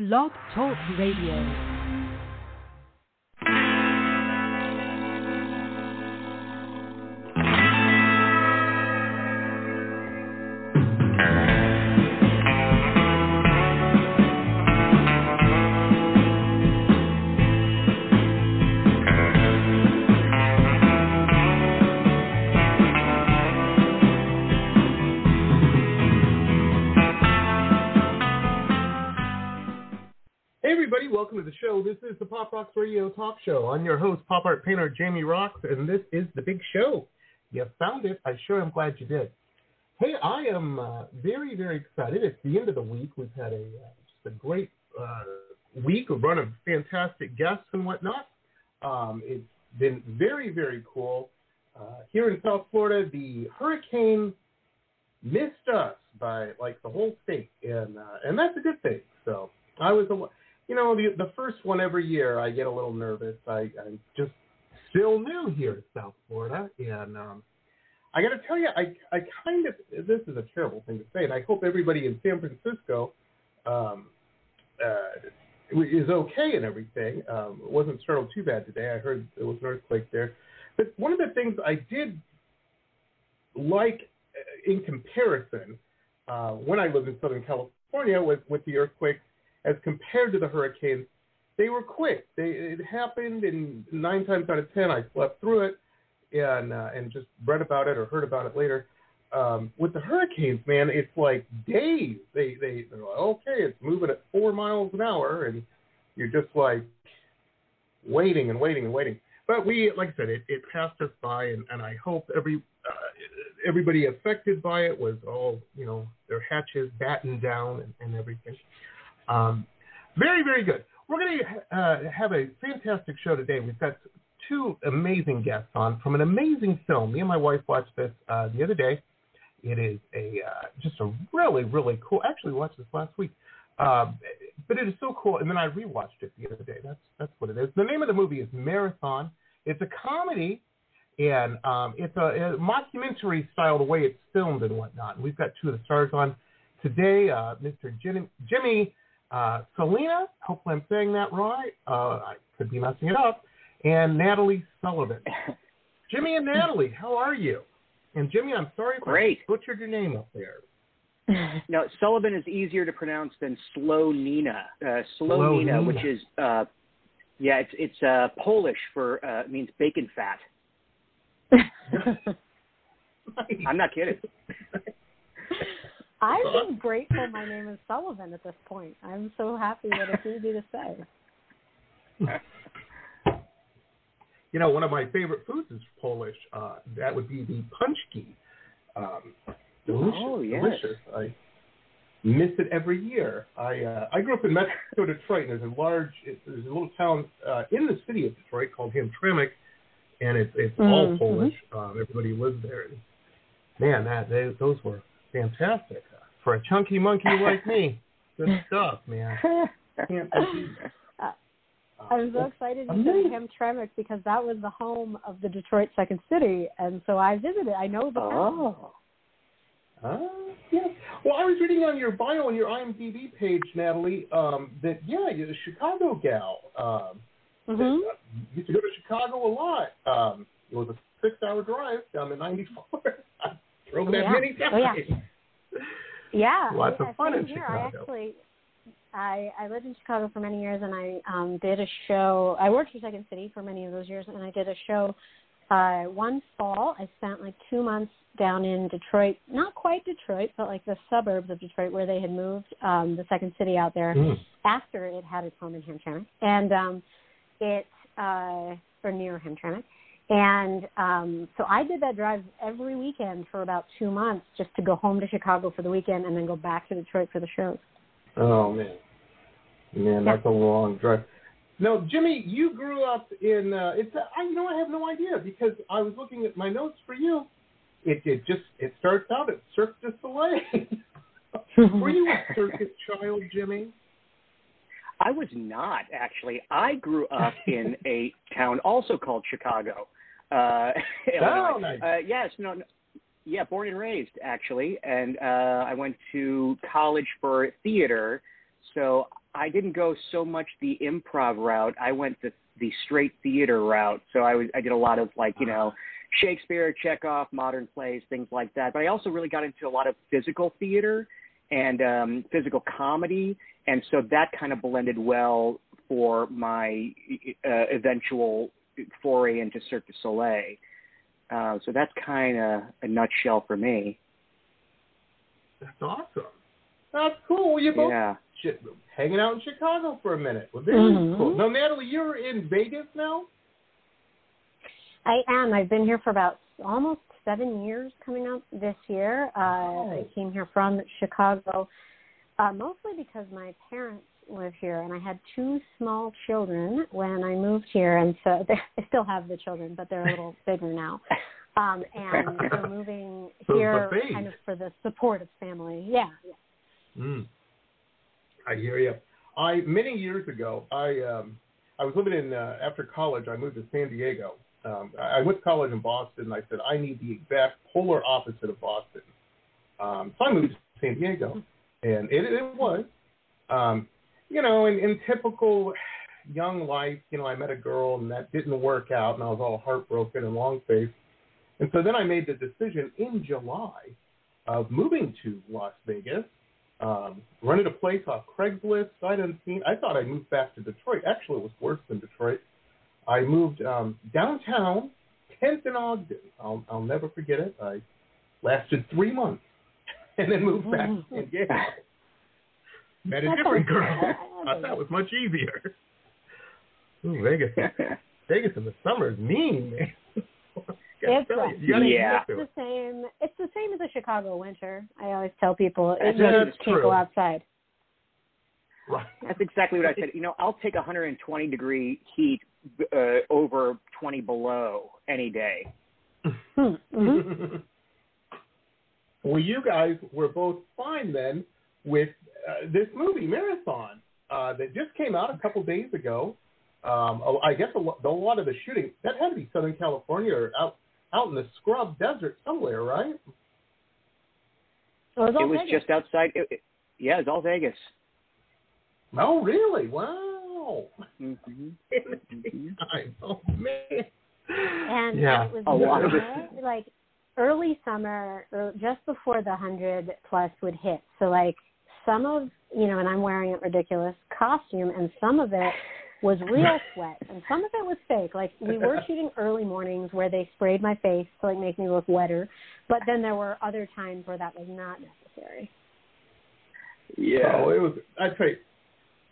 Blog Talk Radio. This is the Pop Rocks Radio Talk Show. I'm your host, pop art painter Jamie Roxx, and this is the big show. You found it. I sure am glad you did. Hey, I am uh, very, very excited. It's the end of the week. We've had a uh, just a great uh, week, a run of fantastic guests and whatnot. Um, it's been very, very cool. Uh, here in South Florida, the hurricane missed us by like the whole state, and uh, and that's a good thing. So I was you know, the the first one every year, I get a little nervous. I, I'm just still new here in South Florida, and um, I got to tell you, I I kind of this is a terrible thing to say, and I hope everybody in San Francisco um, uh, is okay and everything. Um, it wasn't startled too bad today. I heard there was an earthquake there, but one of the things I did like uh, in comparison uh, when I lived in Southern California was with the earthquake as compared to the hurricanes, they were quick. They it happened, and nine times out of ten, I slept through it, and uh, and just read about it or heard about it later. Um, with the hurricanes, man, it's like days. They they they're like, okay, it's moving at four miles an hour, and you're just like waiting and waiting and waiting. But we, like I said, it, it passed us by, and, and I hope every uh, everybody affected by it was all you know their hatches battened down and, and everything. Um, very, very good. We're going to uh, have a fantastic show today. We've got two amazing guests on from an amazing film. Me and my wife watched this uh, the other day. It is a uh, just a really, really cool. Actually, watched this last week, um, but it is so cool. And then I rewatched it the other day. That's that's what it is. The name of the movie is Marathon. It's a comedy, and um, it's a, a mockumentary style the way it's filmed and whatnot. And we've got two of the stars on today. Uh, Mr. Jim, Jimmy uh, Selena, hopefully I'm saying that right. Uh, I could be messing it up. And Natalie Sullivan. Jimmy and Natalie, how are you? And Jimmy, I'm sorry if Great. I butchered your name up there. no, Sullivan is easier to pronounce than Slonina. Uh, Slow, Slonina, Nina, which is uh, yeah, it's it's uh, Polish for uh, means bacon fat. I'm not kidding. I'm just grateful my name is Sullivan at this point. I'm so happy that it's easy to say. You know, one of my favorite foods is Polish. Uh, that would be the pączki. Um, delicious, Oh, yes. delicious. I miss it every year. I uh, I grew up in Metro Detroit, and there's a large, there's a little town uh, in the city of Detroit called Hamtramck, and it's it's all Mhm. Polish. Um, everybody lives there. And man, that they, those were fantastic for a chunky monkey like me. Good stuff, man. Can't beat it. Uh, I'm so excited you Amazing. said Hamtramck because that was the home of the Detroit Second City, and so I visited. I know the town. Oh, Ah, yeah. Well, I was reading on your bio on your IMDb page, Natalie, um, that yeah, you're a Chicago gal. Um, Mhm. that, uh, you used to go to Chicago a lot. Um, it was a six-hour drive down the 94. I drove Oh, that yeah. many times. Oh, yeah. Yeah, Lots yeah, of fun in here. I actually, I I lived in Chicago for many years, and I um did a show. I worked for Second City for many of those years, and I did a show. Uh, one fall, I spent like two months down in Detroit, not quite Detroit, but like the suburbs of Detroit, where they had moved um, the Second City out there Mm. after it had its home in Hamtramck, and um, it uh, or near Hamtramck. And um, so I did that drive every weekend for about two months just to go home to Chicago for the weekend and then go back to Detroit for the shows. Oh man, man, that's a long drive. No, Jimmy, you grew up in. Uh, it's. I you know I have no idea because I was looking at my notes for you. It it just it starts out at Cirque du Soleil. Were you a circus child, Jimmy? I was not actually. I grew up in a town also called Chicago. Uh, Oh, nice. Uh, yes, no, no, yeah, born and raised actually, and uh, I went to college for theater. So I didn't go so much the improv route. I went the the straight theater route. So I was I did a lot of like you know Shakespeare, Chekhov, modern plays, things like that. But I also really got into a lot of physical theater and um, physical comedy, and so that kind of blended well for my uh, eventual foray into Cirque du Soleil. Uh, so that's kind of a nutshell for me. That's awesome. That's cool. You both Yeah. shit, hanging out in Chicago for a minute. Well, this Mhm. is cool. Now, Natalie, you're in Vegas now. I am. I've been here for about almost seven years coming up this year. Uh, Oh. I came here from Chicago, uh, mostly because my parents live here, and I had two small children when I moved here, and so they, I still have the children, but they're a little bigger now. Um, and so moving here kind of for the support of family. Yeah. yeah. Mm. I hear you. I many years ago, I um, I was living in uh, after college. I moved to San Diego. Um, I I went to college in Boston. and I said I need the exact polar opposite of Boston. Um, so I moved to San Diego, and it, it was, um, you know, in, in typical young life, you know, I met a girl and that didn't work out, and I was all heartbroken and long faced. And so then I made the decision in July of moving to Las Vegas um, rented a place off Craigslist. Didn't see. I thought I moved back to Detroit. Actually, it was worse than Detroit. I moved um, downtown, 10th and Ogden. I'll I'll never forget it. I lasted three months and then moved back to San Diego. Met a That different girl. good. Thought that was much easier. Ooh, Vegas. Vegas in the summer is mean, man. It's tell you, you Yeah. It's the same. It's the same as the Chicago winter. I always tell people That's- you that's just can't true. go outside. Right. That's exactly what I said. You know, I'll take 120 degree heat uh, over 20 below any day. Hmm. hmm well, you guys were both fine then with uh, this movie Marathon uh, that just came out a couple days ago. Um, oh, I guess a lot, a lot of the shooting that had to be Southern California or out out in the scrub desert somewhere, right? It was, all It was Vegas. just outside. It, it, yeah, it's all Vegas. Oh, really? Wow. Mm-hmm. In the daytime. Oh man. and yeah. it was A lot of summer, like early summer, or just before the hundred plus would hit. So like some of you know, and I'm wearing a ridiculous costume, and some of it was real sweat, and some of it was fake. Like we were shooting early mornings where they sprayed my face to like make me look wetter, but then there were other times where that was not necessary. Yeah. Oh, it was. I tell you,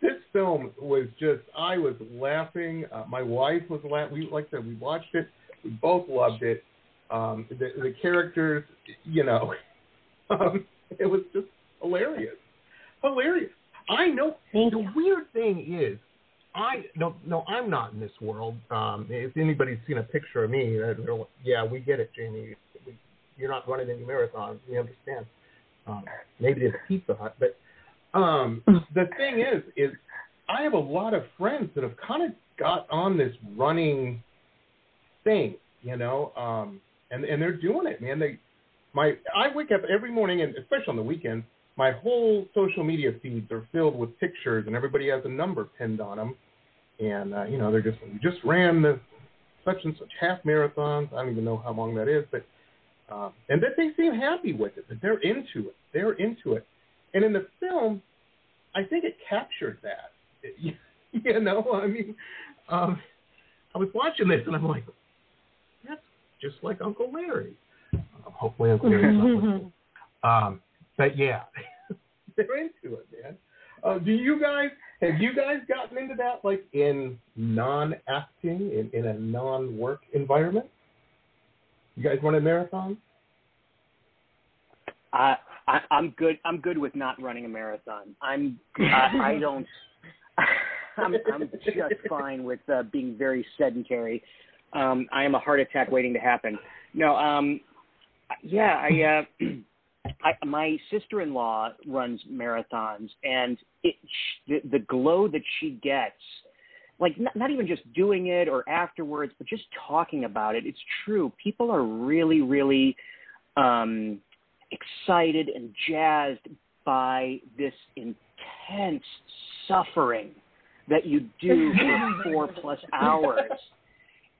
this film was just. I was laughing. Uh, my wife was laughing. We like I said, we watched it. We both loved it. Um, the, the characters, you know, um, it was just hilarious. Hilarious. I know. Thank the you. weird thing is, I no no I'm not in this world. Um, if anybody's seen a picture of me, they're like, yeah, we get it, Jamie. We, you're not running any marathons. We understand. Um, maybe it's Pizza Hut, but um, the thing is, is I have a lot of friends that have kind of got on this running thing, you know, um, and and they're doing it, man. They, my, I wake up every morning, and especially on the weekends, my whole social media feeds are filled with pictures, and everybody has a number pinned on them, and uh, you know, they're just we just ran the such and such half marathons. I don't even know how long that is, but um, and that they seem happy with it, that they're into it. They're into it. And in the film, I think it captured that. you know, I mean, um, I was watching this and I'm like, that's just like Uncle Larry. Um, hopefully, Uncle Larry's not listening. Um, but yeah, they're into it, man. Uh, do you guys have you guys gotten into that like in non-acting in, in a non-work environment? You guys run a marathon? I, I I'm good. I'm good with not running a marathon. I'm I, I don't. I'm I'm just fine with uh, being very sedentary. Um, I am a heart attack waiting to happen. No, um, yeah, I, uh, I my sister-in-law runs marathons, and it the, the glow that she gets, like not, not even just doing it or afterwards, but just talking about it. It's true. People are really, really. Um, excited and jazzed by this intense, suffering that you do for four plus hours.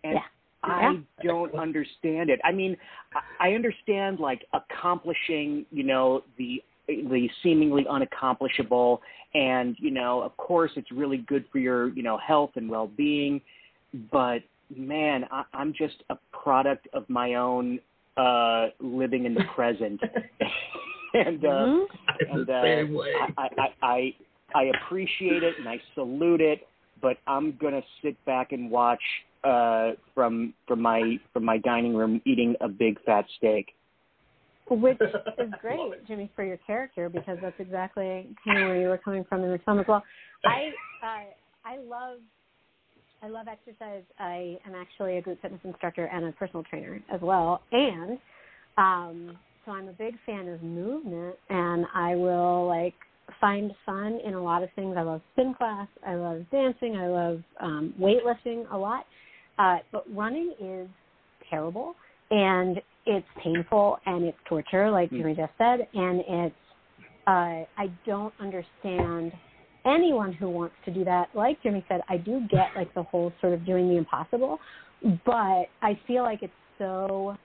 And Yeah. I don't understand it. I mean, I I understand like accomplishing, you know, the the seemingly unaccomplishable and, you know, of course it's really good for your, you know, health and well-being, but man, I, I'm just a product of my own uh living in the present. and uh Mhm. And uh. I, I, I I appreciate it and I salute it, but I'm gonna sit back and watch uh, from from my from my dining room eating a big fat steak. Which is great. Jimmy, for your character because that's exactly kind of where you were coming from in the film as well. I uh, I love I love exercise. I am actually a group fitness instructor and a personal trainer as well, and um, so I'm a big fan of movement, and I will like find fun in a lot of things. I love spin class, I love dancing, I love um, weightlifting a lot, uh, but running is terrible and it's painful and it's torture, like Jimmy just said, and it's uh, I don't understand anyone who wants to do that. Like Jimmy said, I do get like the whole sort of doing the impossible, but I feel like it's so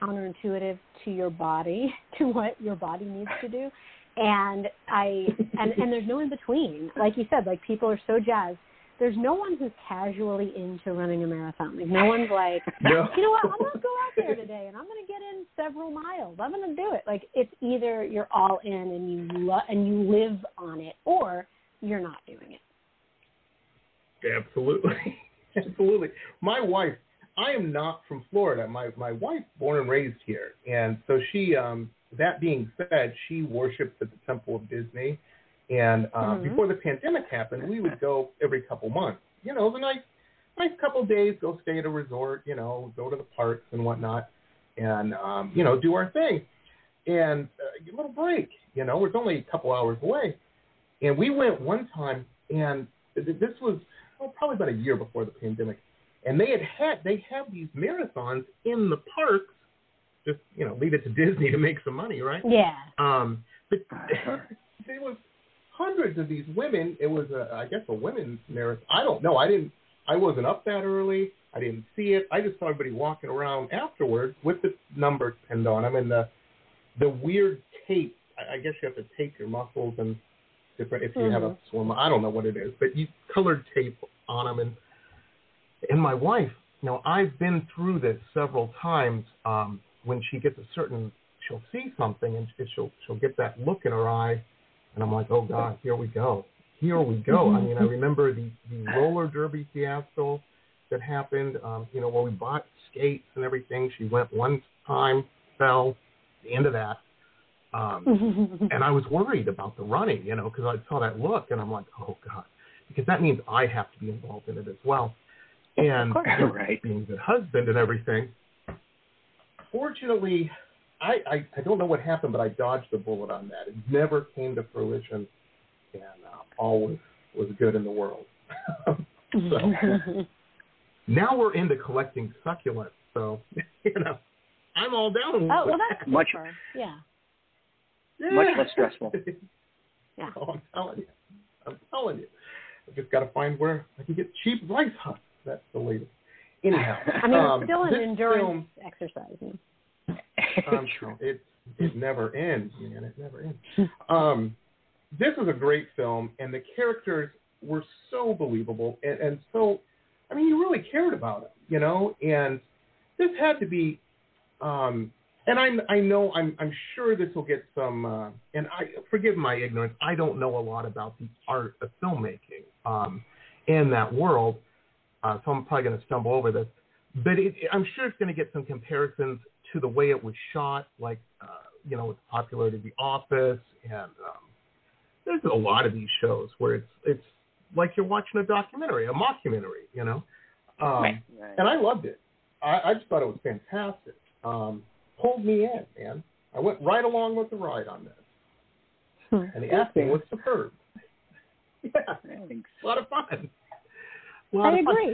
counterintuitive to your body, to what your body needs to do. And I and and there's no in between. Like you said, like people are so jazzed. There's no one who's casually into running a marathon. Like no one's like, No. you know what, I'm gonna go out there today and I'm gonna get in several miles. I'm gonna do it. Like it's either you're all in and you lo- and you live on it, or you're not doing it. Absolutely. Absolutely. My wife, I am not from Florida. My my wife born and raised here. And so she um that being said, she worships at the Temple of Disney. And uh, Mhm. before the pandemic happened, we would go every couple months. You know, it was a nice nice couple of days, go stay at a resort, you know, go to the parks and whatnot and um, you know, do our thing. And uh, a little break, you know, it's only a couple hours away. And we went one time and this was well, probably about a year before the pandemic, and they had had they have these marathons in the parks. Just you know, leave it to Disney to make some money, right? Yeah. Um, but hundreds of these women. It was a, I guess a women's marathon. I don't know. I didn't. I wasn't up that early. I didn't see it. I just saw everybody walking around afterwards with the numbers pinned on them and the the weird tape. I, I guess you have to tape your muscles and different if you have a Mhm. swim. I don't know what it is, but you colored tape on them and and my wife. You know, I've been through this several times. Um, when she gets a certain, she'll see something and she'll she'll get that look in her eye, and I'm like, oh God, here we go, here we go. I mean, I remember the the roller derby fiasco that happened. Um, you know, where we bought skates and everything. She went one time, fell. The end of that. Um, and I was worried about the running, you know, because I saw that look, and I'm like, oh god, because that means I have to be involved in it as well. And course. Right. being a good husband and everything. Fortunately, I, I I don't know what happened, but I dodged the bullet on that. It never came to fruition, and uh, all was was good in the world. so now we're into collecting succulents, so you know, I'm all down. oh well, that's that. Much- super. Yeah. Much less stressful. Yeah. Oh, I'm telling you. I'm telling you. I just got to find where I can get cheap rice huts. That's the latest. Anyhow, I mean, um, it's still an endurance film, exercise. Um, it it never ends, man. It never ends. Um, this is a great film, and the characters were so believable and, and so. I mean, you really cared about them, you know. And this had to be. Um, and I'm I know I'm I'm sure this will get some. Uh, and I forgive my ignorance. I don't know a lot about the art of filmmaking um, in that world, uh, so I'm probably going to stumble over this. But it, I'm sure it's going to get some comparisons to the way it was shot, like uh, you know, it's popular to The Office, and um, there's a lot of these shows where it's it's like you're watching a documentary, a mockumentary, you know. Um, Right. and I loved it. I, I just thought it was fantastic. Um, pulled me in, man. I went right along with the ride on this, and the acting was superb. yeah, Thanks. a lot of fun. A lot I of fun.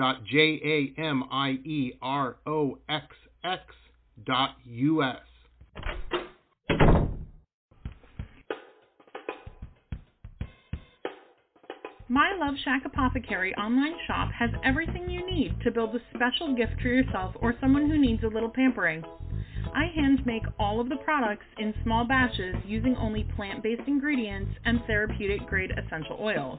www.jamieroxx.us. My Love Shack Apothecary online shop has everything you need to build a special gift for yourself or someone who needs a little pampering. I hand make all of the products in small batches using only plant based ingredients and therapeutic grade essential oils.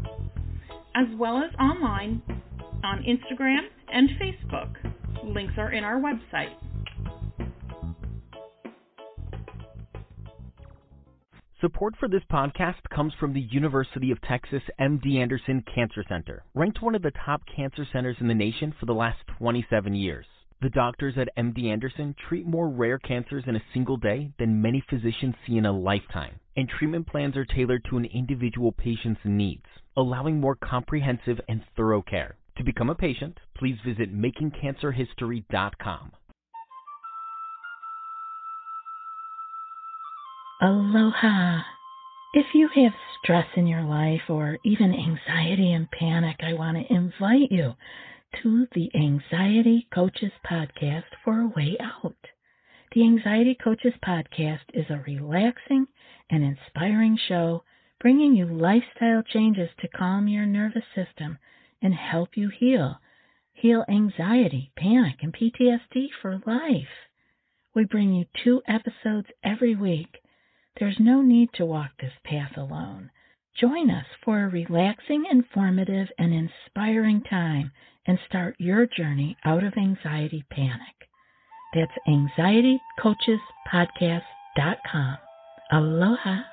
as well as online on Instagram and Facebook. Links are in our website. Support for this podcast comes from the University of Texas MD Anderson Cancer Center, ranked one of the top cancer centers in the nation for the last 27 years. The doctors at MD Anderson treat more rare cancers in a single day than many physicians see in a lifetime, and treatment plans are tailored to an individual patient's needs, allowing more comprehensive and thorough care. To become a patient, please visit makingcancerhistory.com. Aloha. If you have stress in your life or even anxiety and panic, I want to invite you to the Anxiety Coaches Podcast for a way out. The Anxiety Coaches Podcast is a relaxing and inspiring show bringing you lifestyle changes to calm your nervous system and help you heal. Heal anxiety, panic, and PTSD for life. We bring you two episodes every week there's no need to walk this path alone. Join us for a relaxing, informative, and inspiring time and start your journey out of anxiety panic. That's anxietycoachespodcast.com. Aloha.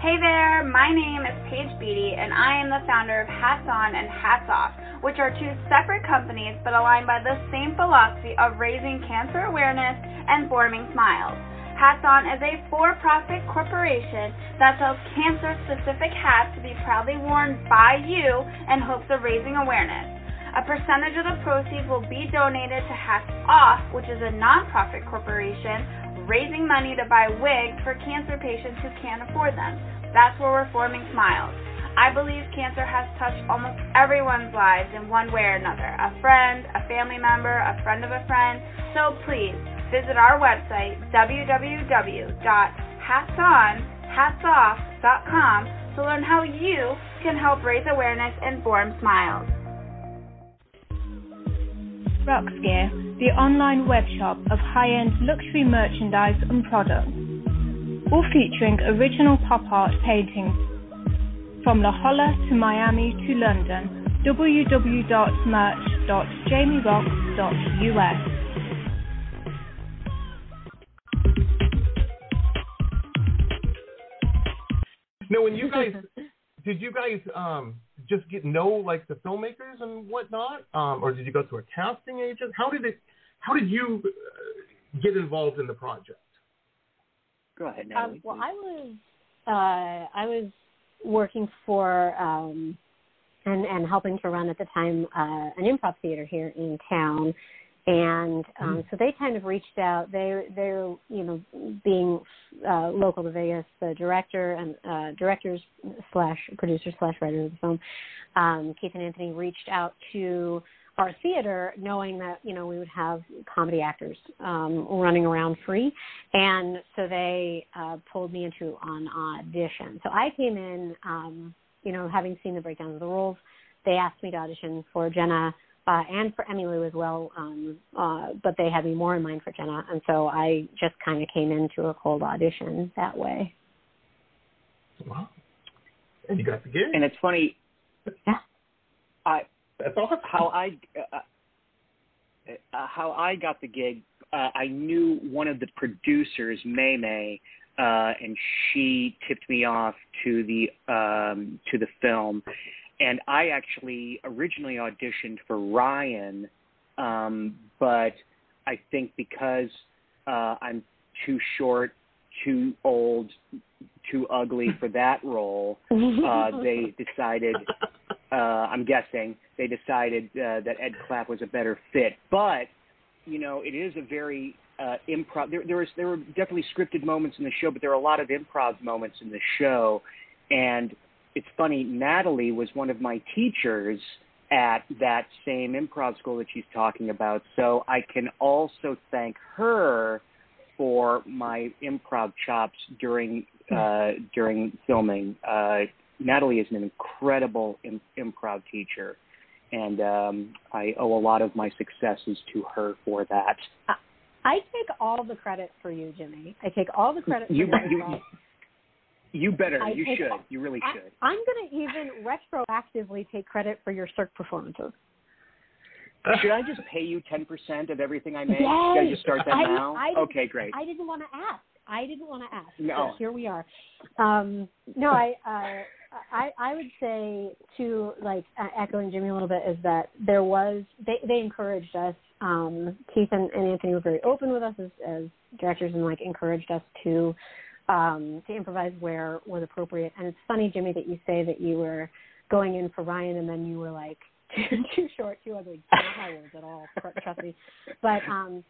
Hey there, my name is Paige Beatty, and I am the founder of Hats On and Hats Off, which are two separate companies but aligned by the same philosophy of raising cancer awareness and forming smiles. Hats On is a for profit corporation that sells cancer specific hats to be proudly worn by you in hopes of raising awareness. A percentage of the proceeds will be donated to Hats Off, which is a nonprofit corporation raising money to buy wigs for cancer patients who can't afford them. That's where we're forming smiles. I believe cancer has touched almost everyone's lives in one way or another a friend, a family member, a friend of a friend. So please visit our website, www.hatsonhatsoff.com, to learn how you can help raise awareness and form smiles. Rocks Gear, the online webshop of high-end luxury merchandise and products, all featuring original pop art paintings from La Jolla to Miami to London. www.merch.jamieroxx.us Now, when you guys did you guys um, just get know like the filmmakers and whatnot, um, or did you go through a casting agent? How did it? How did you uh, get involved in the project? Go ahead, Um, Natalie. well, I was uh, I was working for um, and and helping to run at the time uh, an improv theater here in town, and um, so they kind of reached out. They they're you know being uh, local to Vegas, the director and uh, directors slash producer slash writer of the film, um, Keith and Anthony reached out to our theater, knowing that you know we would have comedy actors um, running around free, and so they uh, pulled me into an audition. So I came in, um, you know, having seen the breakdown of the roles. They asked me to audition for Jenna uh, and for Emmylou as well, um, uh, but they had me more in mind for Jenna, and so I just kind of came into a cold audition that way. Wow. And you got the gig. And it's funny. Yeah. I That's awesome. How I uh, uh, how I got the gig, uh, I knew one of the producers, May May, uh, and she tipped me off to the um, to the film. And I actually originally auditioned for Ryan, um, but I think because uh, I'm too short, too old, too ugly for that role, uh, they decided. Uh, I'm guessing they decided uh, that Ed Clap was a better fit. But you know, it is a very uh, improv. There, there was there were definitely scripted moments in the show, but there are a lot of improv moments in the show. And it's funny, Natalie was one of my teachers at that same improv school that she's talking about. So I can also thank her for my improv chops during uh, during filming. Uh, Natalie is an incredible Im- improv teacher, and um, I owe a lot of my successes to her for that. I take all the credit for you, Jimmy. I take all the credit for You you. You better. I You should. You really I, should. I'm going to even retroactively take credit for your Cirque performances. Should I just pay you ten percent of everything I make? Yes. Should I just start that I- now? I okay, great. I didn't want to ask. I didn't want to ask. No. Here we are. Um, no, I, uh, I, I would say to like uh, echoing Jimmy a little bit is that there was they they encouraged us. Um, Keith and, and Anthony were very open with us as, as directors and like encouraged us to um, to improvise where was appropriate. And it's funny, Jimmy, that you say that you were going in for Ryan and then you were like too, too short, too ugly. Not my words at all. Trust me. But um,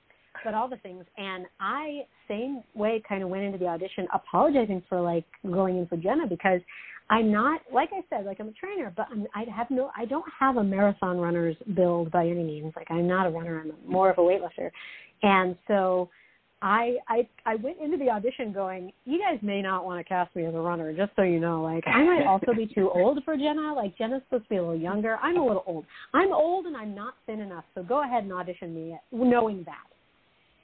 but all the things. And I same way kind of went into the audition apologizing for like going in for Jenna because I'm not like I said like I'm a trainer, but I'm, I have no I don't have a marathon runner's build by any means. Like I'm not a runner. I'm more of a weightlifter, and so. I I I went into the audition going, you guys may not want to cast me as a runner, just so you know. Like I might also be too old for Jenna. Like Jenna's supposed to be a little younger. I'm a little old. I'm old and I'm not thin enough. So go ahead and audition me, knowing that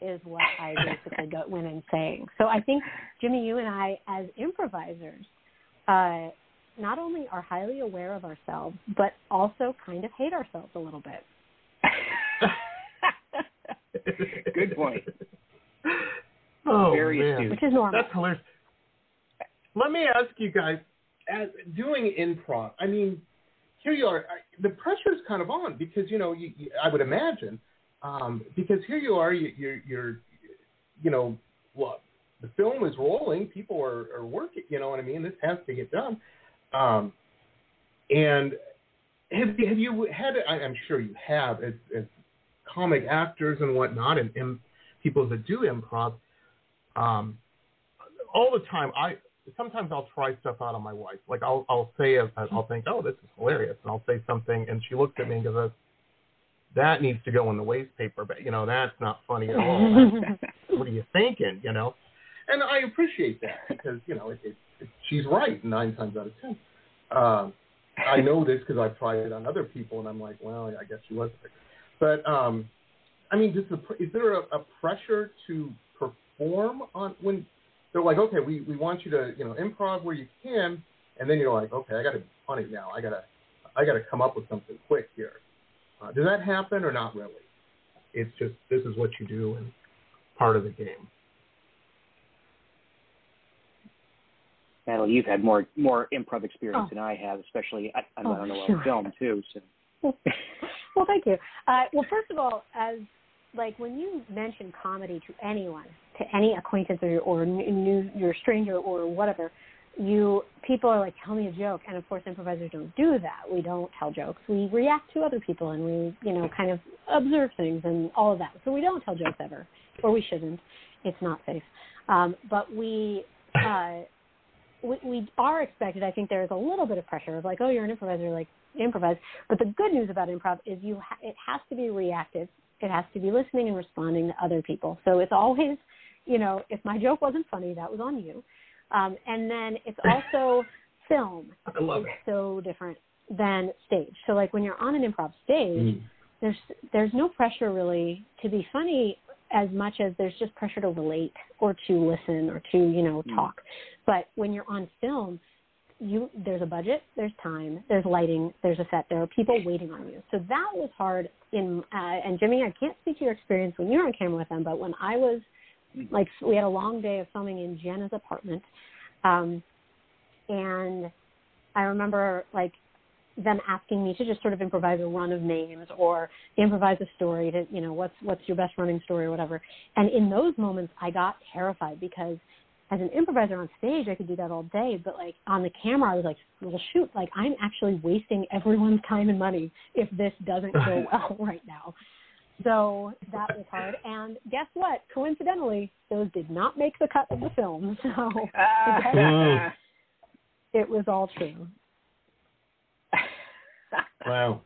is what I basically got went in saying. So I think Jimmy, you and I, as improvisers, uh, not only are highly aware of ourselves, but also kind of hate ourselves a little bit. Good point. Oh, Very man. astute. Which is normal. That's hilarious. Let me ask you guys, as doing improv, I mean, here you are. I, the pressure is kind of on because you know, you, you, I would imagine, um, because here you are, you, you're, you're, you know, what the film is rolling, people are, are working. You know what I mean? This has to get done. Um, and have, have you had? I, I'm sure you have, as, as comic actors and whatnot, and, and people that do improv um, all the time. I sometimes I'll try stuff out on my wife. Like I'll I'll say a, I'll think, oh, this is hilarious, and I'll say something, and she looks at me and goes, that needs to go in the waste paper, but you know that's not funny at all. What are you thinking? You know, and I appreciate that because you know it, it, it, she's right nine times out of ten. Um, I know this because I've tried it on other people, and I'm like, well, I guess she was. But um, I mean, does the, is there a, a pressure to perform on when they're like, okay, we, we want you to you know improv where you can, and then you're like, okay, I got to be funny now. I gotta I gotta come up with something quick here. Uh, does that happen or not really? It's just this is what you do and part of the game. Natalie, you've had more more improv experience Oh. than I have, especially I, I Oh, don't know sure. on film too. So well, thank you. Uh, well, first of all, as like when you mention comedy to anyone, to any acquaintance or or new your stranger or whatever, you people are like, tell me a joke, and of course, improvisers don't do that. We don't tell jokes. We react to other people, and we you know kind of observe things and all of that. So we don't tell jokes ever, or we shouldn't. It's not safe. Um, but we. Uh, we, we are expected. I think there is a little bit of pressure of like, oh, you're an improviser, like improvise. But the good news about improv is you ha- it has to be reactive. It has to be listening and responding to other people. So it's always, you know, if my joke wasn't funny, that was on you. Um, and then it's also film. I love is it. so different than stage. So like when you're on an improv stage, Mm. there's there's no pressure really to be funny as much as there's just pressure to relate or to listen or to you know Mm. talk but when you're on film you there's a budget, there's time, there's lighting, there's a set, there are people waiting on you. So that was hard. In uh, and Jimmy, I can't speak to your experience when you were on camera with them, but when I was like, we had a long day of filming in Jenna's apartment, um, and I remember like them asking me to just sort of improvise a run of names or improvise a story to you know what's what's your best running story or whatever and in those moments i got terrified because as an improviser on stage i could do that all day but like on the camera i was like well shoot like i'm actually wasting everyone's time and money if this doesn't go well right now so that was hard and guess what coincidentally those did not make the cut of the film so ah. it was all true Wow.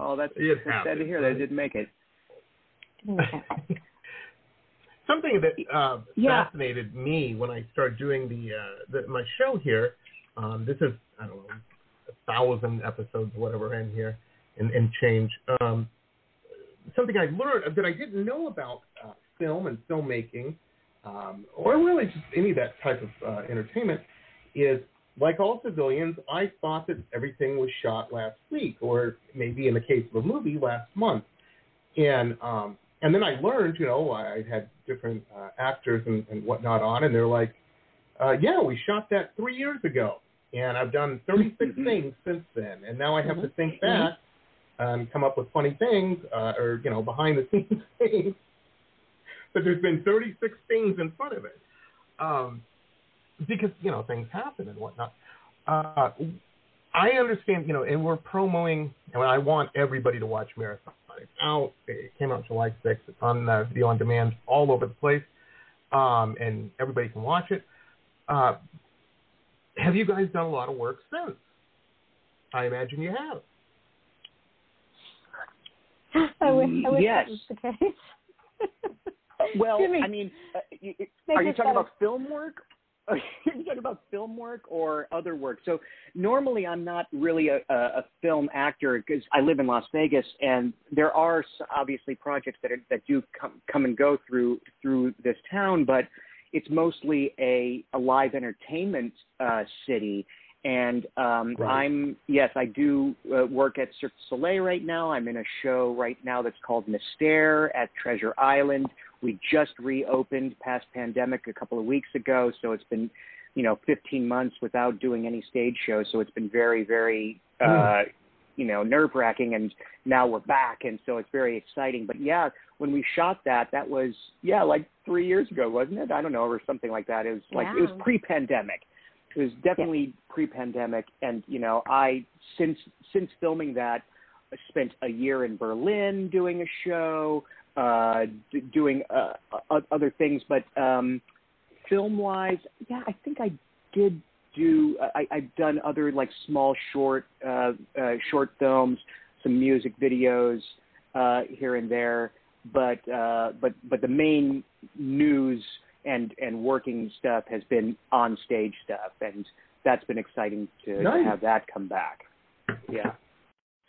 oh, that's, It that's sad to happens, hear. right? They didn't make it. Something that uh, Yeah. fascinated me when I started doing the, uh, the my show here. Um, this is I don't know a thousand episodes, whatever, in here, and, and change. Um, something I learned that I didn't know about uh, film and filmmaking, um, or really just any of that type of uh, entertainment, is like all civilians, I thought that everything was shot last week, or maybe in the case of a movie, last month. And um, and then I learned, you know, I had different uh, actors and, and whatnot on, and they're like, uh, "Yeah, we shot that three years ago, and I've done 36 things since then, and now I have to think back and come up with funny things, uh, or you know, behind the scenes things." But there's been 36 things in front of it. Um, because you know things happen and whatnot. Uh, I understand, you know, and we're promoting, and I want everybody to watch Marathon. It's out. It came out July 6th. It's on uh, video on demand all over the place, um, and everybody can watch it. Uh, have you guys done a lot of work since? I imagine you have. I wish, I wish Yes. that was the case. Well, Jimmy, I mean, uh, you, make are you talking better. about film work? Are you talking about film work or other work? So normally I'm not really a, a, film actor because I live in Las Vegas, and there are s- obviously projects that are, that do come come and go through through this town, but it's mostly a, a live entertainment uh, city. And um, Right. I'm yes, I do uh, work at Cirque du Soleil right now. I'm in a show right now that's called Mystère at Treasure Island. We just reopened past pandemic a couple of weeks ago, so it's been, you know, 15 months without doing any stage shows. So it's been very, very, uh, you know, nerve wracking. And now we're back, and so it's very exciting. But yeah, when we shot that, that was yeah, like three years ago, wasn't it? I don't know, or something like that. It was like it was pre-pandemic. It was definitely pre-pandemic, and you know, I since since filming that, I spent a year in Berlin doing a show, uh, d- doing uh, other things, but um, film-wise, yeah, I think I did do. I, I've done other like small short uh, uh, short films, some music videos uh, here and there, but uh, but but the main news and and working stuff has been on stage stuff, and that's been exciting to, to Nice. have that come back. Yeah.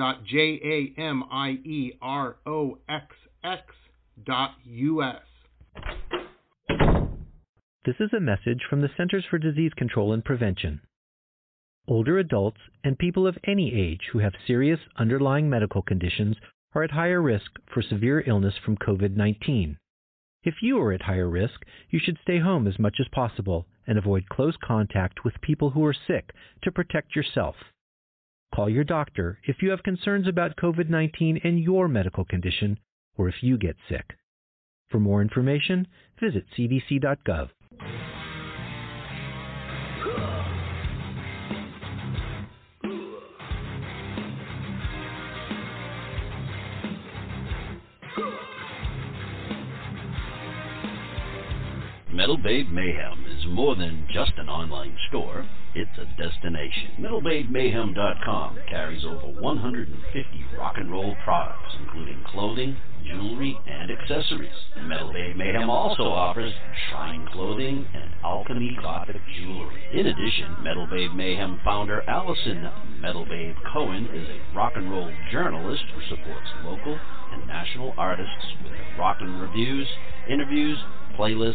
www.jamieroxx.us. This is a message from the Centers for Disease Control and Prevention. Older adults and people of any age who have serious underlying medical conditions are at higher risk for severe illness from COVID 19. If you are at higher risk, you should stay home as much as possible and avoid close contact with people who are sick to protect yourself. Call your doctor if you have concerns about COVID 19 and your medical condition, or if you get sick. For more information, visit cdc.gov. Metal Babe Mayhem is more than just an online store. It's a destination. MetalbabeMayhem.com carries over 150 rock and roll products, including clothing, jewelry, and accessories. Metal Mayhem also offers shrine clothing and alchemy gothic jewelry. In addition, Metal Mayhem founder Allison Metal Babe Cohen is a rock and roll journalist who supports local and national artists with rock and reviews, interviews, playlists,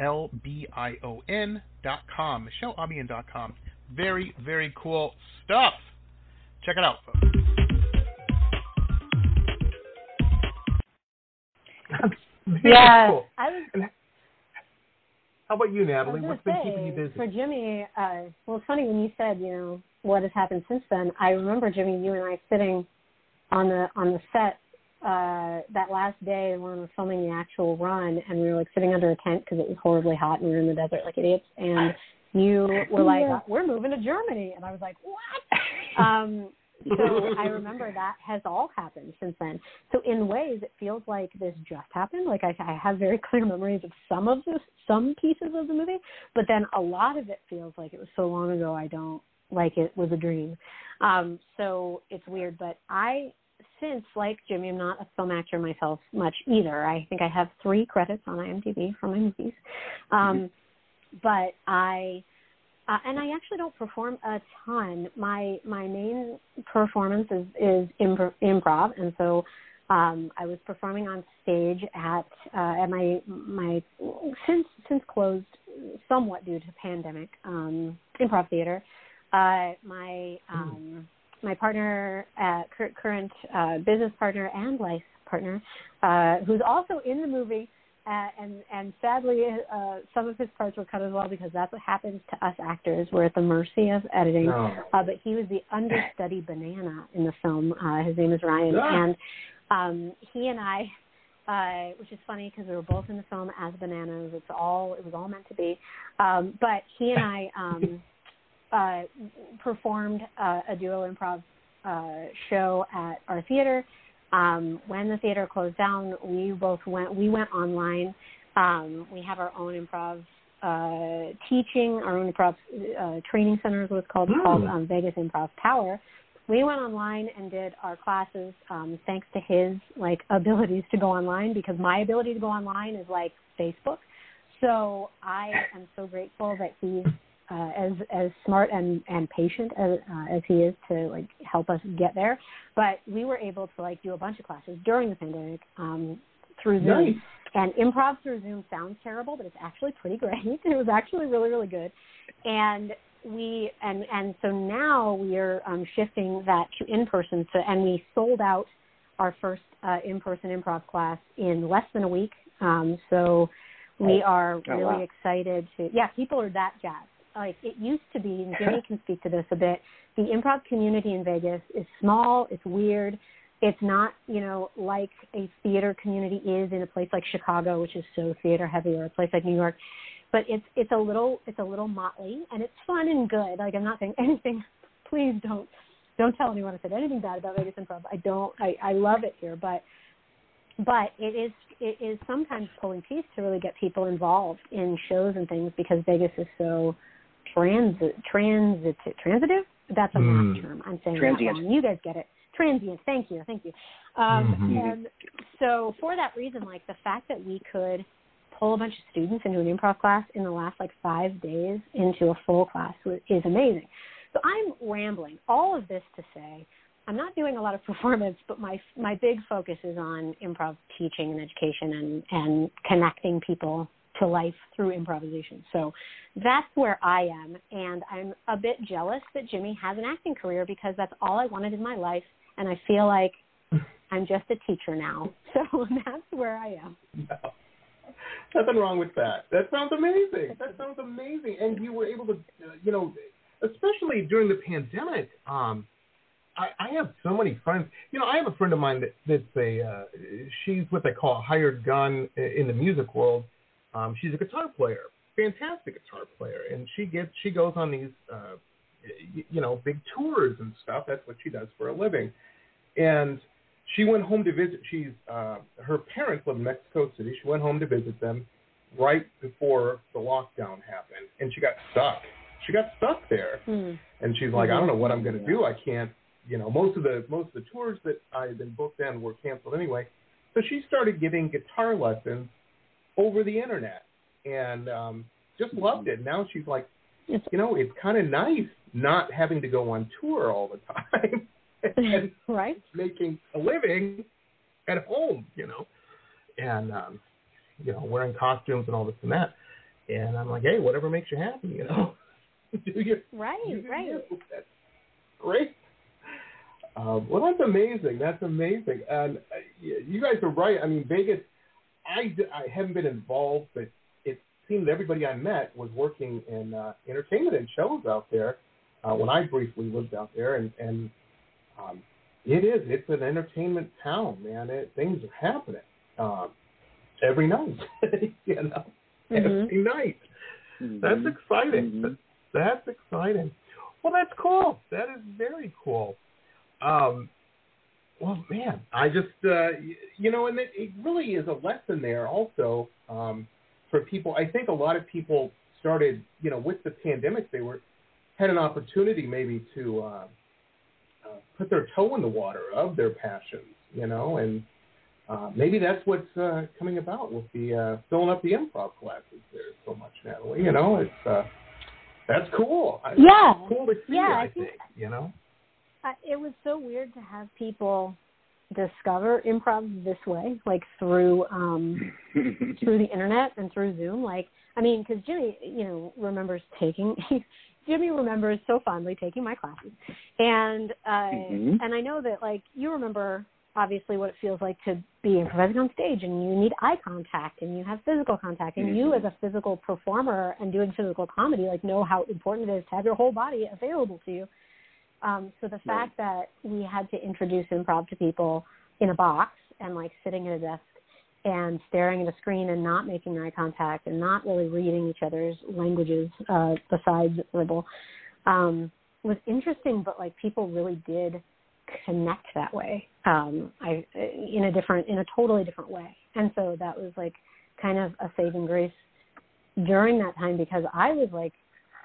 M-I-C-H-E-L-E-A-L-B-I-O-N dot com. MicheleAlbion dot com. Very, very cool stuff. Check it out, folks. yeah, cool. I was how about you, Natalie? What's been say, keeping you busy? For Jimmy, uh, well, it's funny when you said, you know, what has happened since then. I remember Jimmy, you and I sitting on the on the set uh that last day when we were filming the actual run, and we were like sitting under a tent because it was horribly hot and we were in the desert like idiots. And you were like, Yeah. "We're moving to Germany," and I was like, "What?" um, so I remember that has all happened since then. So in ways, it feels like this just happened. Like I, I have very clear memories of some of the some pieces of the movie, but then a lot of it feels like it was so long ago. I don't like it was a dream. Um, so it's weird, but I. Since, like Jimmy, I'm not a film actor myself much either. I think I have three credits on IMDb for my movies, um, but I uh, and I actually don't perform a ton. My my main performance is is improv, improv and so um, I was performing on stage at uh, at my my since since closed somewhat due to pandemic um, improv theater. Uh, my um, my partner, uh, cur- current uh, business partner and life partner, uh, who's also in the movie, uh, and and sadly, uh, some of his parts were cut as well because that's what happens to us actors. We're at the mercy of editing. Uh, but he was the understudy banana in the film. Uh, his name is Ryan, and um, he and I, uh, which is funny because we were both in the film as bananas. It's all it was all meant to be. Um, but he and I um, uh, performed uh, a duo improv uh, show at our theater. Um, when the theater closed down, we both went. We went online. Um, we have our own improv uh, teaching, our own improv uh, training center is what it's called. It's called Mm. um, Vegas Improv Power. We went online and did our classes um, thanks to his like abilities to go online because my ability to go online is like Facebook. So I am so grateful that he's uh, as as smart and and patient as uh, as he is to like help us get there. But we were able to like do a bunch of classes during the pandemic um, through Zoom. Nice. And improv through Zoom sounds terrible, but it's actually pretty great. It was actually really really good. And we and and so now we are um, shifting that to in person. So and we sold out our first uh, in-person improv class in less than a week. Um, so we are Oh, really wow. excited to. Yeah, people are that jazzed. Like it used to be, and Jimmy can speak to this a bit. The improv community in Vegas is small. It's weird. It's not, you know, like a theater community is in a place like Chicago, which is so theater heavy, or a place like New York. But it's it's a little it's a little motley, and it's fun and good. Like I'm not saying anything. Please don't don't tell anyone I said anything bad about Vegas Improv. I don't. I I love it here, but but it is it is sometimes pulling teeth to really get people involved in shows and things because Vegas is so transit transit transitive. That's a math term. I'm saying Transient. that wrong. You guys get it. Transient. Thank you. Thank you. Um, Mhm. And so for that reason, like the fact that we could pull a bunch of students into an improv class in the last like five days into a full class is amazing. So I'm rambling. All of this to say, I'm not doing a lot of performance, but my my big focus is on improv teaching and education and and connecting people to life through improvisation. So that's where I am, and I'm a bit jealous that Jimmy has an acting career because that's all I wanted in my life, and I feel like I'm just a teacher now. So that's where I am. No. Nothing wrong with that. That sounds amazing. That sounds amazing. And you were able to, uh, you know, especially during the pandemic. Um, I, I have so many friends. You know, I have a friend of mine that that's a uh, she's what they call a hired gun in the music world. Um, she's a guitar player, fantastic guitar player, and she gets she goes on these uh, you know big tours and stuff. That's what she does for a living. And she went home to visit. She's uh, her parents live in Mexico City. She went home to visit them right before the lockdown happened, and she got stuck. She got stuck there, Hmm. and she's like, I don't know what I'm going to do. I can't, you know, most of the most of the tours that I had been booked in were canceled anyway. So she started giving guitar lessons over the internet, and um, just loved it. Now she's like, you know, it's kind of nice not having to go on tour all the time and right? making a living at home, you know, and um, you know, wearing costumes and all this and that. And I'm like, hey, whatever makes you happy, you know. do you Right, you do right. you. That's great. Um, well, that's amazing. That's amazing. And uh, you guys are right. I mean, Vegas. I, I haven't been involved, but it seemed everybody I met was working in uh, entertainment and shows out there uh, when I briefly lived out there, and and um, it is. It's an entertainment town, man. It, things are happening um, every night. you know, Mhm. every night. Mhm. That's exciting. Mhm. That's, that's exciting. Well, that's cool. That is very cool. Um, well, man, I just, uh, you know, and it, it really is a lesson there also um, for people. I think a lot of people started, you know, with the pandemic, they were had an opportunity maybe to uh, uh, put their toe in the water of their passions, you know, and uh, maybe that's what's uh, coming about with the uh, filling up the improv classes there so much, Natalie. You know, it's uh, that's cool. Yeah. it's cool to see. Yeah, I, I think- think you know. It was so weird to have people discover improv this way, like through um through the internet and through Zoom. Like, I mean, because Jimmy, you know, remembers taking. Jimmy remembers so fondly taking my classes, and uh Mhm. and I know that like you remember obviously what it feels like to be improvising on stage, and you need eye contact, and you have physical contact, and you as a physical performer and doing physical comedy like know how important it is to have your whole body available to you. Um, so the fact that we had to introduce improv to people in a box and like sitting at a desk and staring at a screen and not making eye contact and not really reading each other's languages uh, besides verbal um, was interesting. But like people really did connect that way. Um, I in a different in a totally different way, and so that was like kind of a saving grace during that time because I was like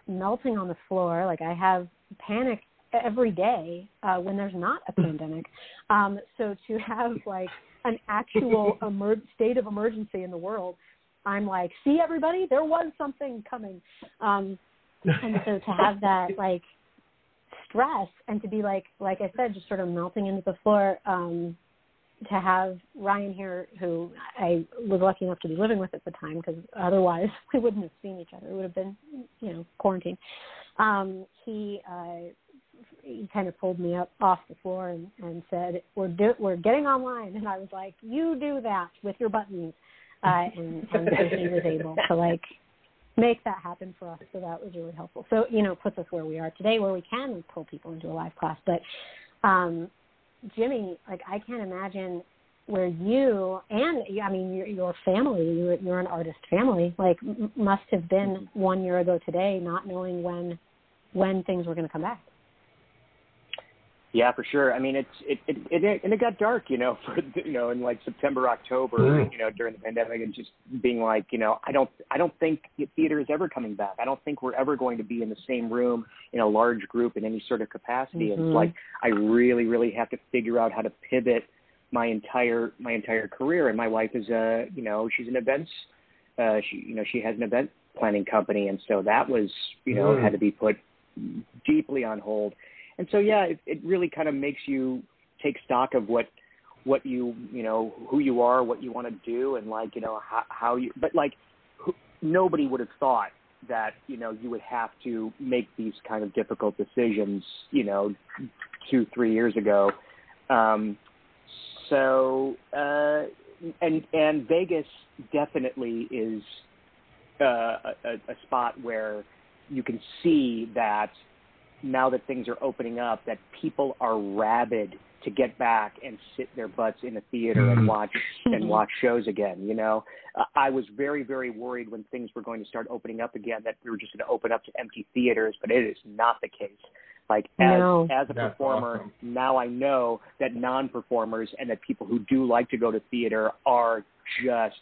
melting on the floor. Like I have panic every day uh, when there's not a pandemic. Um, so to have like an actual emer- state of emergency in the world, I'm like, see everybody, there was something coming. Um, and so to have that like stress and to be like, like I said, just sort of melting into the floor. Um, to have Ryan here, who I was lucky enough to be living with at the time, because otherwise we wouldn't have seen each other. It would have been, you know, quarantine. Um, he uh, he kind of pulled me up off the floor and, and said, "We're do- we're getting online," and I was like, "You do that with your buttons," uh, and and so he was able to like make that happen for us. So that was really helpful. So you know, puts us where we are today, where we can pull people into a live class. But um, Jimmy, like I can't imagine where you and I mean your, your family, you're, you're an artist family, like m- must have been one year ago today, not knowing when when things were going to come back. Yeah, for sure. I mean, it's it it, it and it got dark, you know, for you know in like September, October, Mm. you know, during the pandemic, and just being like, you know, I don't I don't think theater is ever coming back. I don't think we're ever going to be in the same room in a large group in any sort of capacity. And Mhm. it's like I really, really have to figure out how to pivot my entire my entire career. And my wife is a you know she's an events uh she you know she has an event planning company, and so that was you know Mm. had to be put deeply on hold. And so yeah, it, it really kind of makes you take stock of what what you you know who you are, what you want to do, and like you know how, how you. But like who, nobody would have thought that you know you would have to make these kind of difficult decisions you know two three years ago. Um, so uh, and and Vegas definitely is uh, a, a spot where you can see that now that things are opening up, that people are rabid to get back and sit their butts in a theater and Mhm. watch and watch shows again. You know, uh, I was very very worried when things were going to start opening up again that we were just going to open up to empty theaters, but it is not the case. Like as No. as a That's performer, awesome. now I know that non-performers and that people who do like to go to theater are just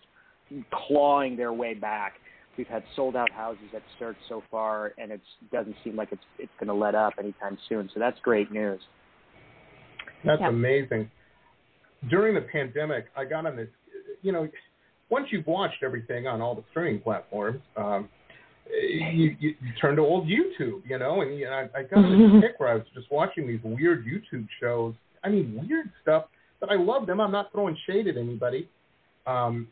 clawing their way back. We've had sold out houses at Cirque so far, and it doesn't seem like it's it's going to let up anytime soon. So that's great news. That's Yeah. amazing. During the pandemic, I got on this. You know, once you've watched everything on all the streaming platforms, um, you, you, you turn to old YouTube. You know, and, you know, I, I got on this kick where I was just watching these weird YouTube shows. I mean, weird stuff, but I love them. I'm not throwing shade at anybody. Um,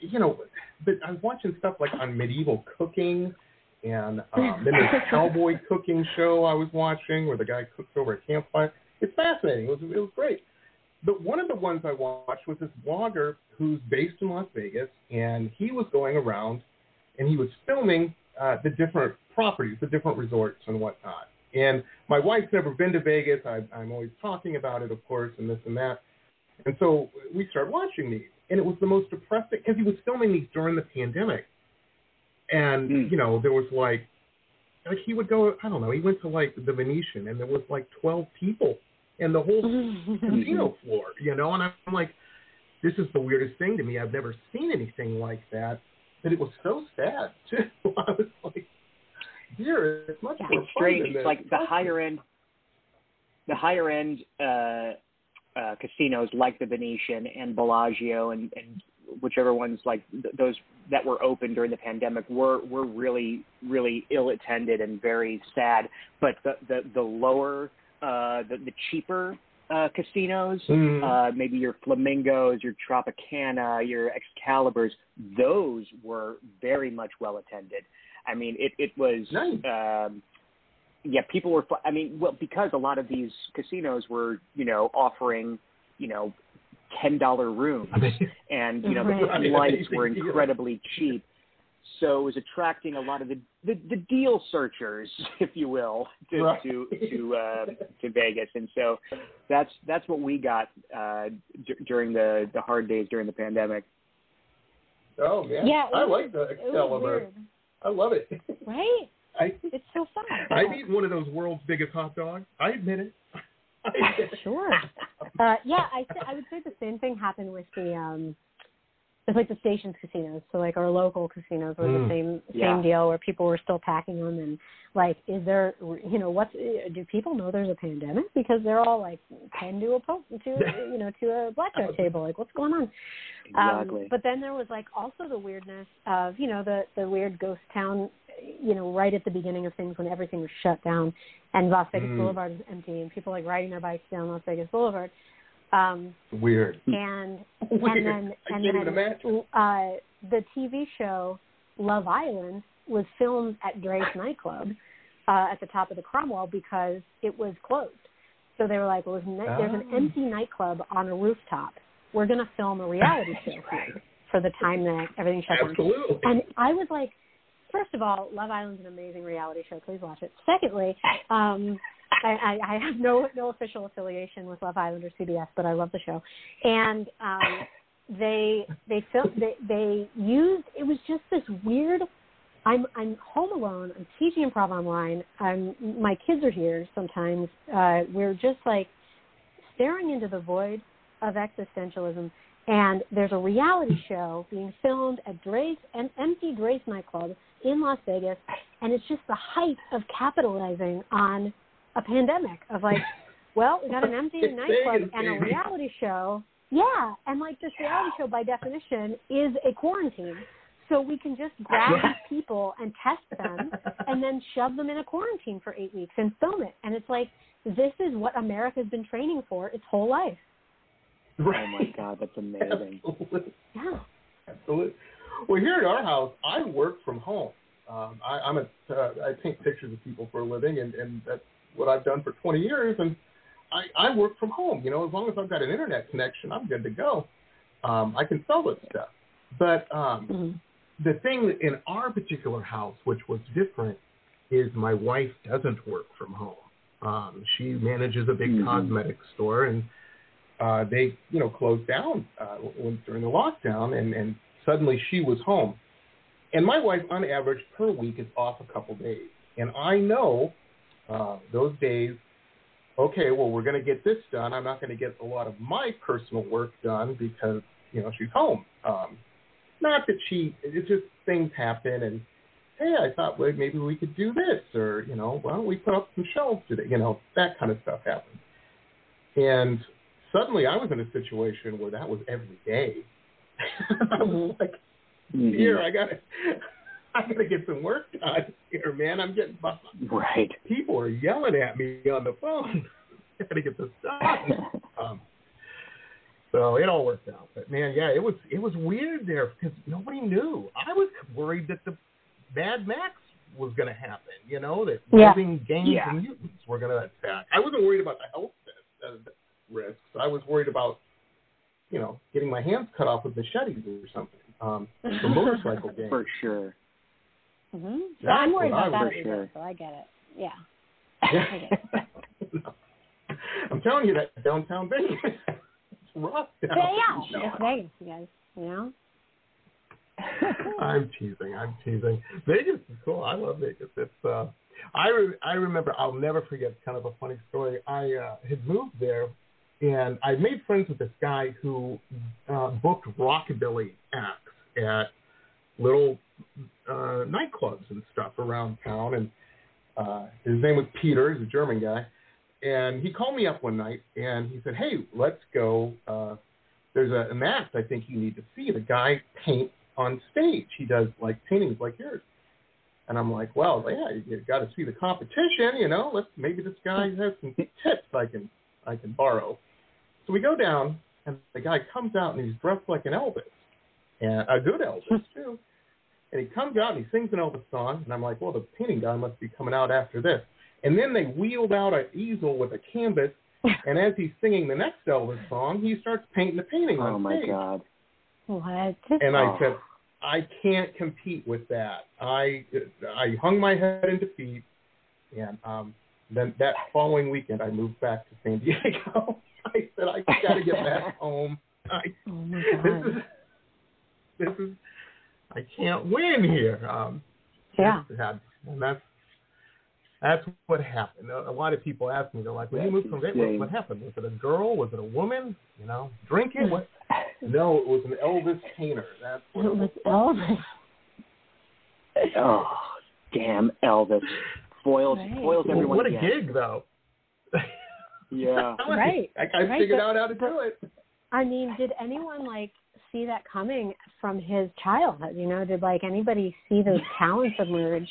you know, but I was watching stuff like on medieval cooking. And um, then this cowboy cooking show I was watching where the guy cooks over a campfire. It's fascinating. It was it was great. But one of the ones I watched was this blogger who's based in Las Vegas, and he was going around and he was filming uh, the different properties, the different resorts and whatnot. And my wife's never been to Vegas. I, I'm always talking about it, of course, and this and that. And so we started watching these, and it was the most depressing because he was filming these during the pandemic. And Mm. you know, there was like, like he would go. I don't know. He went to like the Venetian, and there was like 12 people in the whole casino floor, you know, and I'm like, this is the weirdest thing to me. I've never seen anything like that. But it was so sad too. I was like, here it's much Yeah, more it's strange. It's like the higher end, the higher end uh, uh, casinos like the Venetian and Bellagio and, and whichever ones like th- those that were open during the pandemic were were really really ill attended and very sad. But the the, the lower uh, the, the cheaper uh, casinos, Mhm. uh, maybe your Flamingos, your Tropicana, your Excaliburs, those were very much well attended. I mean, it it was Nice. um, yeah, people were. I mean, well, because a lot of these casinos were, you know, offering, you know, ten dollar rooms, and you know, the Right. flights were Amazing deal. incredibly cheap. So it was attracting a lot of the the, the deal searchers, if you will, to Right. to to uh, to Vegas, and so that's that's what we got uh, d- during the the hard days during the pandemic. Oh man, Yeah, I was- like the Excalibur. I love it. right? I It's so fun. I've eaten one of those world's biggest hot dogs. I admit it. I admit it. Sure. Uh, yeah, I th- I would say the same thing happened with the um, with like the stations casinos. So like our local casinos were Mm. the same same Yeah. deal where people were still packing them and like, is there you know what's do people know there's a pandemic because they're all like pinned to a po- to you know to a blackjack table like what's going on? Exactly. Um, but then there was like also the weirdness of you know the the weird ghost town, you know, right at the beginning of things when everything was shut down and Las Vegas Mm. Boulevard was empty and people like riding their bikes down Las Vegas Boulevard. Um, Weird. and Weird. and then and then uh, the TV show Love Island was filmed at Drai's nightclub. uh, at the top of the Cromwell because it was closed. So they were like, well, there's, an- there's an Oh. empty nightclub on a rooftop. We're going to film a reality show here for the time that everything shut down. Absolutely. And I was like, first of all, Love Island's an amazing reality show. Please watch it. Secondly, um, I, I, I have no no official affiliation with Love Island or CBS, but I love the show. And um, they they filmed they they used it was just this weird. I'm I'm home alone. I'm teaching improv online. I'm my kids are here sometimes. Uh, we're just like staring into the void of existentialism and there's a reality show being filmed at Drai's an empty Drai's nightclub in Las Vegas, and it's just the height of capitalizing on a pandemic of like, well, we got an empty It's nightclub Vegas, and a baby. reality show. Yeah, and like this reality show by definition is a quarantine. So we can just grab Yeah. these people and test them and then shove them in a quarantine for eight weeks and film it. And it's like, this is what America's been training for its whole life. Right. Oh my god, that's amazing. Absolutely. Yeah. Absolutely. Well, here at our house, I work from home. Um, I, I'm a, uh, I paint pictures of people for a living, and, and that's what I've done for 20 years. And I, I work from home. You know, as long as I've got an internet connection, I'm good to go. Um, I can sell this stuff. But um, Mm-hmm. the thing in our particular house, which was different, is my wife doesn't work from home. Um, she manages a big Mhm. cosmetic store, and uh, they, you know, closed down uh, during the lockdown, and, and suddenly she was home. And my wife, on average, per week is off a couple days. And I know uh, those days, okay, well, we're going to get this done. I'm not going to get a lot of my personal work done because, you know, she's home. Um, not that she, it's just things happen and, hey, I thought well, maybe we could do this or, you know, why don't we put up some shelves today? You know, that kind of stuff happened. And suddenly I was in a situation where that was every day. I was like, Mhm. here, I gotta, I gotta get some work done here, man. I'm getting behind. Right. People are yelling at me on the phone. I gotta get this done. Um, so it all worked out. But man, yeah, it was it was weird there because nobody knew. I was worried that the Mad Max was going to happen. You know that Yeah. living gangs Yeah. and mutants were going to attack. I wasn't worried about the health uh, risks. I was worried about you know getting my hands cut off with machetes or something. Um, for motorcycle gangs. For sure. Mm-hmm. So That's I'm worried what I about that was every sure. so I get it. Yeah. Yeah. I'm telling you that downtown Vegas, it's rough. Yeah, down yeah. there. It's Vegas, you guys. You know? I'm teasing. I'm teasing. Vegas is cool. I love Vegas. It's. uh I re- I remember. I'll never forget. Kind of a funny story. I uh, had moved there, and I made friends with this guy who uh, booked rockabilly acts at little uh, nightclubs and stuff around town. And uh, his name was Peter. He's a German guy. And he called me up one night and he said, "Hey, let's go. Uh, there's a, an act I think you need to see. The guy paints on stage. He does like paintings like yours." And I'm like, "Well, yeah, you got to see the competition. You know, let's maybe this guy has some tips I can I can borrow." So we go down, and the guy comes out and he's dressed like an Elvis, and a good Elvis too. And he comes out and he sings an Elvis song, and I'm like, well, the painting guy must be coming out after this. And then they wheeled out an easel with a canvas, and as he's singing the next Elvis song, he starts painting the painting on Oh my stage. god. What? And I Oh. said, I can't compete with that. I I hung my head in defeat, and um, then that following weekend I moved back to San Diego. I said I got to get back home. I, Oh my this is this is I can't win here. Um, Yeah. and that's that's what happened. A, a lot of people ask me, they're like, "When you moved from Vegas, what, happened? Was it a girl? Was it a woman? You know, drinking? What?" No, it was an Elvis painter. That's what It was Elvis. Oh, damn Elvis. Foils, Right. spoils Well, everyone what a again. gig, though. Yeah. Right. I, I Right, figured but- out how to do it. I mean, did anyone like see that coming from his childhood? You know, did like anybody see those talents emerge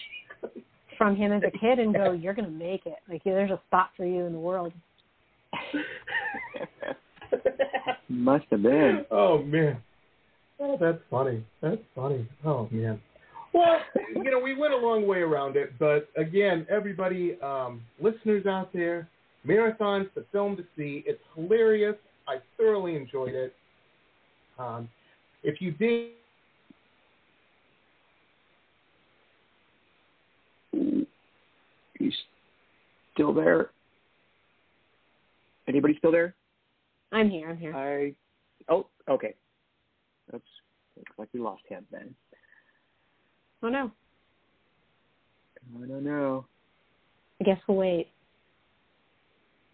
from him as a kid and go, "You're gonna make it. Like, there's a spot for you in the world." Must have been. Oh man. Oh, that's funny. That's funny. Oh man. Well, you know, we went a long way around it, but again, everybody, um, listeners out there, Marathon's the film to see. It's hilarious. I thoroughly enjoyed it. Um, if you did, He's still there. Anybody still there? I'm here. I'm here. I. Oh, okay. Oops. Looks like we lost him then. Oh no. I don't know. I guess we'll wait.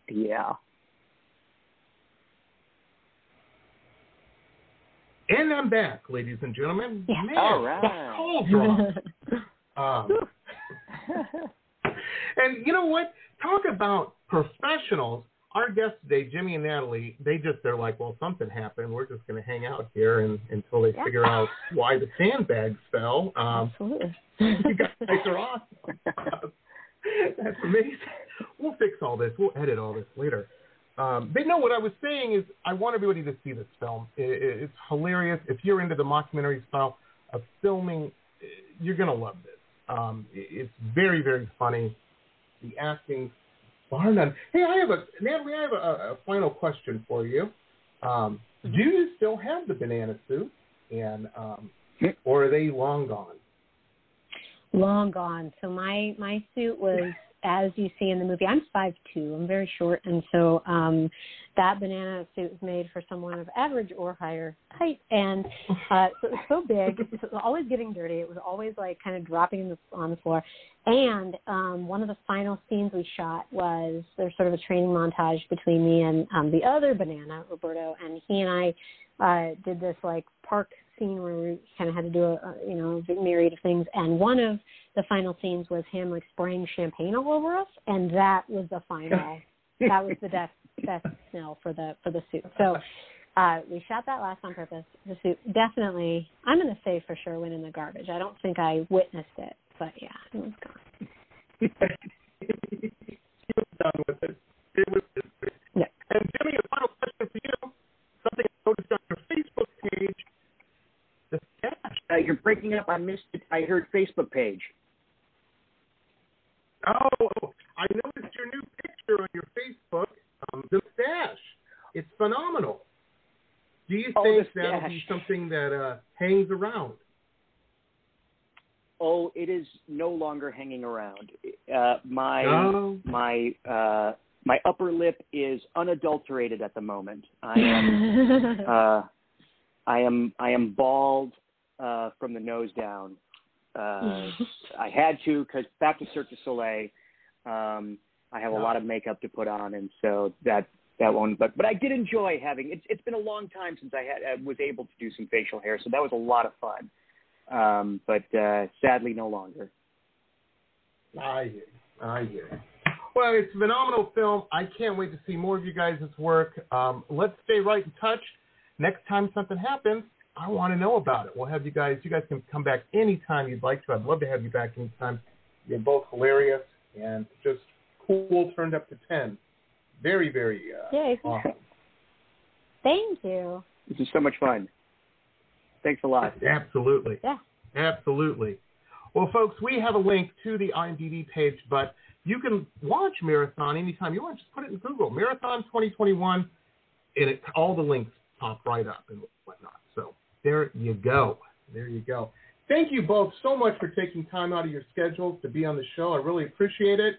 Yeah. and I'm back, ladies and gentlemen. Yeah. Man, All right. the call dropped. Um, and you know what? Talk about professionals. Our guests today, Jimmy and Natalie, they just they're like, well, something happened. We're just going to hang out here and, until they Yeah. figure out why the sandbags fell. Um, Absolutely. you guys are awesome. That's amazing. We'll fix all this. We'll edit all this later. Um, but no, what I was saying is I want everybody to see this film. I- I- it's hilarious. If you're into the mockumentary style of filming, you're going to love this. Um, i- it's very, very funny. The acting, bar none. Hey, I have a, Natalie, I have a, a final question for you. Um, do you still have the banana suit? And, um, or are they long gone? Long gone. So my my suit was as you see in the movie. I'm five two. I'm very short, and so um, that banana suit was made for someone of average or higher height, and uh, so it was so big. It was always getting dirty. It was always like kind of dropping in the, on the floor. And um, one of the final scenes we shot was there's sort of a training montage between me and um, the other banana, Roberto, and he and I uh, did this like park scene where we kind of had to do a, a you know a myriad of things, and one of the final scenes was him like spraying champagne all over us, and that was the final. that was the best best smell for the for the suit. So uh, we shot that last on purpose. The suit definitely. I'm gonna say for sure went in the garbage. I don't think I witnessed it, but yeah, it was gone. he was done with it. It was. Yeah. And Jimmy, a final question for you. Something I noticed on your Facebook page. The stash. You're breaking up. I missed it. I heard Facebook page. Oh, I noticed your new picture on your Facebook. Um, the stash. It's phenomenal. Do you Oh, think that'll be something that uh, hangs around? Oh, it is no longer hanging around. Uh, my Oh. my uh, my upper lip is unadulterated at the moment. I am uh, I am I am bald uh, from the nose down. Uh, I had to because back to Cirque du Soleil, um, I have a lot of makeup to put on, and so that that won't. But but I did enjoy having. It's it's been a long time since I had I was able to do some facial hair, so that was a lot of fun. Um, but uh, sadly, no longer. I hear. I hear. Well, it's a phenomenal film. I can't wait to see more of you guys' work. Um, let's stay right in touch. Next time something happens, I want to know about it. We'll have you guys. You guys can come back anytime you'd like to. I'd love to have you back anytime. You're both hilarious and just cool. Turned up to ten. Very, very uh, Yay. awesome. Thank you. This is so much fun. Thanks a lot. Absolutely. Yeah. Absolutely. Well, folks, we have a link to the IMDb page, but you can watch Marathon anytime you want. Just put it in Google, Marathon 2021, and it, all the links pop right up and whatnot. So there you go. There you go. Thank you both so much for taking time out of your schedules to be on the show. I really appreciate it.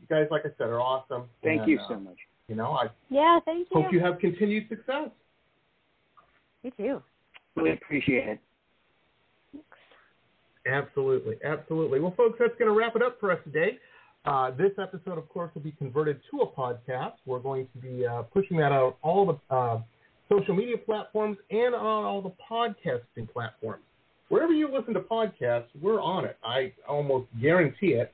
You guys, like I said, are awesome. Thank And, you uh, so much. You know, I Yeah, thank you. hope you have continued success. You too. Really appreciate it. Absolutely, absolutely. Well, folks, that's going to wrap it up for us today. Uh, this episode, of course, will be converted to a podcast. We're going to be uh, pushing that out all the uh, social media platforms and on all the podcasting platforms. Wherever you listen to podcasts, we're on it. I almost guarantee it.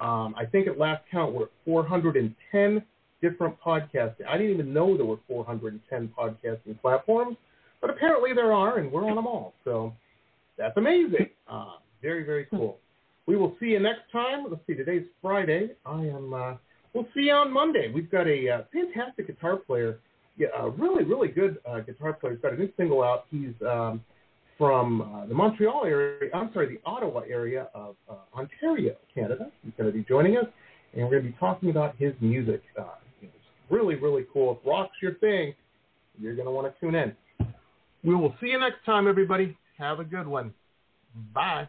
Um, I think at last count, we're at 410 different podcasts. I didn't even know there were 410 podcasting platforms, but apparently there are, and we're on them all. So that's amazing. Uh, very, very cool. We will see you next time. Let's see, today's Friday. I am. Uh, we'll see you on Monday. We've got a uh, fantastic guitar player, a really, really good uh, guitar player. He's got a new single out. He's um, from uh, the Montreal area, I'm sorry, the Ottawa area of uh, Ontario, Canada. He's going to be joining us, and we're going to be talking about his music. Uh, it's really, really cool. If rock's your thing, you're going to want to tune in. We will see you next time, everybody. Have a good one. Bye.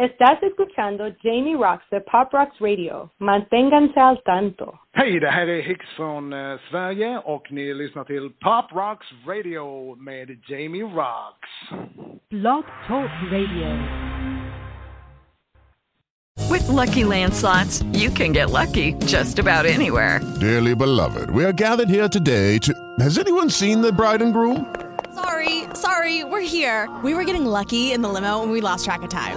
Estás escuchando Jamie Roxx de Pop Rocks Radio. Manténganse al tanto. Hej, det här är Hicks från eh, Sverige och ni lyssnar till Pop Rocks Radio med Jamie Roxx. Blog Talk Radio. With Lucky Land slots, you can get lucky just about anywhere. Dearly beloved, we are gathered here today to. Has anyone seen the bride and groom? Sorry, sorry, we're here. We were getting lucky in the limo and we lost track of time.